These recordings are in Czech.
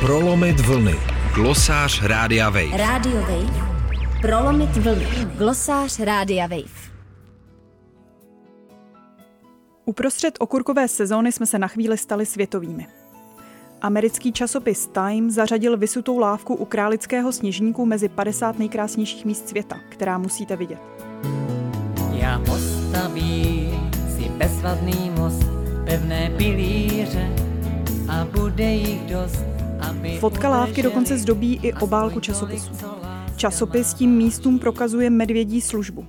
Prolomit vlny. Glosář Rádia Wave. Rádio Wave. Prolomit vlny. Glosář Rádia Wave. Uprostřed okurkové sezóny jsme se na chvíli stali světovými. Americký časopis Time zařadil vysutou lávku u králického sněžníku mezi 50 nejkrásnějších míst světa, která musíte vidět. Já postavím si bezvadný most, pevné pilíře a bude jich dost, Fotka lávky dokonce zdobí i obálku časopisu. Časopis tím místům prokazuje medvědí službu.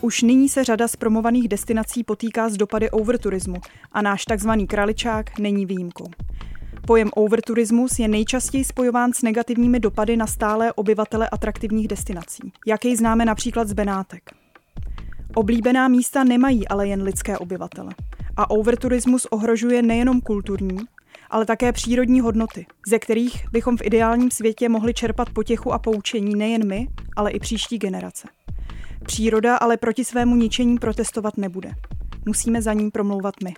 Už nyní se řada z promovaných destinací potýká s dopady overturismu a náš takzvaný kraličák není výjimkou. Pojem overturismus je nejčastěji spojován s negativními dopady na stálé obyvatele atraktivních destinací, jaký známe například z Benátek. Oblíbená místa nemají ale jen lidské obyvatele. A overturismus ohrožuje nejenom kulturní, ale také přírodní hodnoty, ze kterých bychom v ideálním světě mohli čerpat potěchu a poučení nejen my, ale i příští generace. Příroda ale proti svému ničení protestovat nebude. Musíme za ním promlouvat my.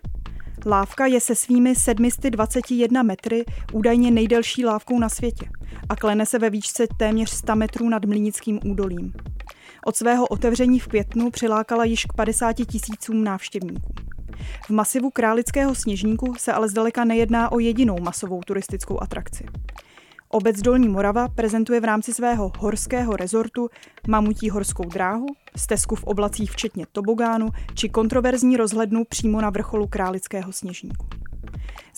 Lávka je se svými 721 metry údajně nejdelší lávkou na světě a klene se ve výšce téměř 100 metrů nad Mlínickým údolím. Od svého otevření v květnu přilákala již k 50 tisícům návštěvníků. V masivu Králického sněžníku se ale zdaleka nejedná o jedinou masovou turistickou atrakci. Obec Dolní Morava prezentuje v rámci svého horského rezortu mamutí horskou dráhu, stezku v oblacích včetně tobogánu či kontroverzní rozhlednu přímo na vrcholu Králického sněžníku.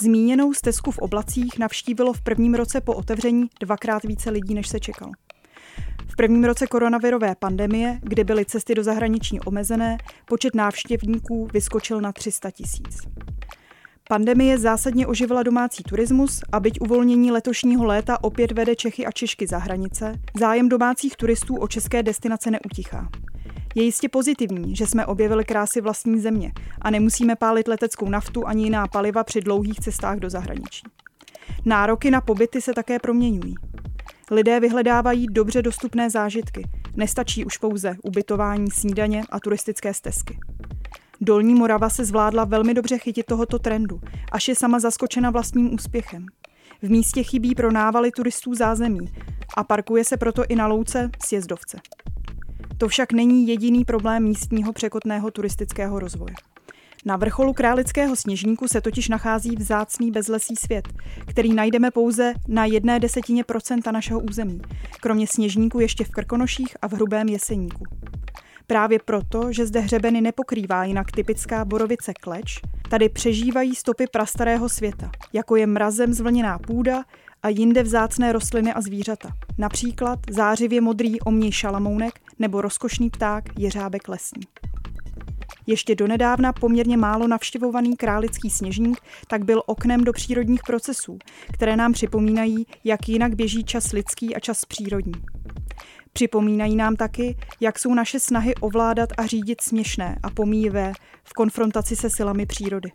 Zmíněnou stezku v oblacích navštívilo v prvním roce po otevření dvakrát více lidí, než se čekalo. V prvním roce koronavirové pandemie, kdy byly cesty do zahraničí omezené, počet návštěvníků vyskočil na 300 tisíc. Pandemie zásadně oživila domácí turismus a byť uvolnění letošního léta opět vede Čechy a Češky za hranice, zájem domácích turistů o české destinace neutichá. Je jistě pozitivní, že jsme objevili krásy vlastní země a nemusíme pálit leteckou naftu ani jiná paliva při dlouhých cestách do zahraničí. Nároky na pobyty se také proměňují. Lidé vyhledávají dobře dostupné zážitky. Nestačí už pouze ubytování, snídaně a turistické stezky. Dolní Morava se zvládla velmi dobře chytit tohoto trendu, až je sama zaskočena vlastním úspěchem. V místě chybí pro návaly turistů zázemí a parkuje se proto i na louce sjezdovce. To však není jediný problém místního překotného turistického rozvoje. Na vrcholu Králického sněžníku se totiž nachází vzácný bezlesý svět, který najdeme pouze na jedné desetině procenta našeho území, kromě sněžníku ještě v Krkonoších a v Hrubém Jeseníku. Právě proto, že zde hřebeny nepokrývá jinak typická borovice kleč, tady přežívají stopy prastarého světa, jako je mrazem zvlněná půda a jinde vzácné rostliny a zvířata. Například zářivě modrý omní šalamounek nebo rozkošný pták jeřábek lesní. Ještě donedávna poměrně málo navštěvovaný králický sněžník tak byl oknem do přírodních procesů, které nám připomínají, jak jinak běží čas lidský a čas přírodní. Připomínají nám taky, jak jsou naše snahy ovládat a řídit směšné a pomíjivé v konfrontaci se silami přírody.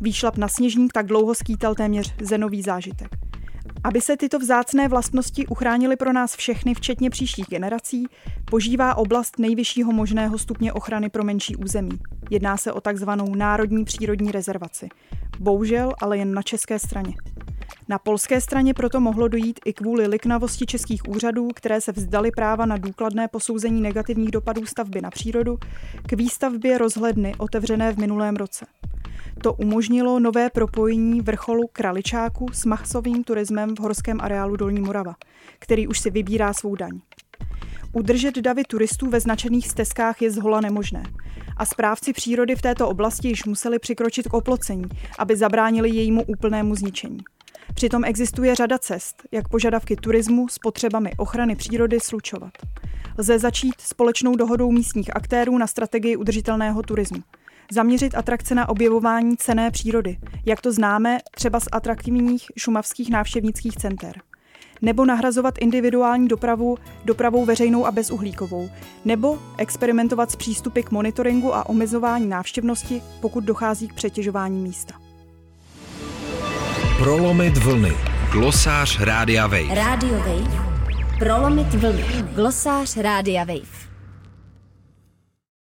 Výšlap na sněžník tak dlouho skýtal téměř zenový zážitek. Aby se tyto vzácné vlastnosti uchránily pro nás všechny, včetně příštích generací, požívá oblast nejvyššího možného stupně ochrany pro menší území. Jedná se o takzvanou národní přírodní rezervaci. Bohužel ale jen na české straně. Na polské straně proto mohlo dojít i kvůli liknavosti českých úřadů, které se vzdali práva na důkladné posouzení negativních dopadů stavby na přírodu, k výstavbě rozhledny otevřené v minulém roce. To umožnilo nové propojení vrcholu Kraličáku s masovým turismem v horském areálu Dolní Morava, který už si vybírá svou daň. Udržet davy turistů ve značených stezkách je zhola nemožné. A správci přírody v této oblasti již museli přikročit k oplocení, aby zabránili jejímu úplnému zničení. Přitom existuje řada cest, jak požadavky turismu s potřebami ochrany přírody slučovat. Lze začít společnou dohodou místních aktérů na strategii udržitelného turismu. Zaměřit atrakce na objevování cené přírody, jak to známe třeba z atraktivních šumavských návštěvnických center. Nebo nahrazovat individuální dopravu dopravou veřejnou a bezuhlíkovou. Nebo experimentovat s přístupy k monitoringu a omezování návštěvnosti, pokud dochází k přetěžování místa. Prolomit vlny. Glosář Rádia Wave. Rádio Wave. Prolomit vlny. Glosář Rádia Wave.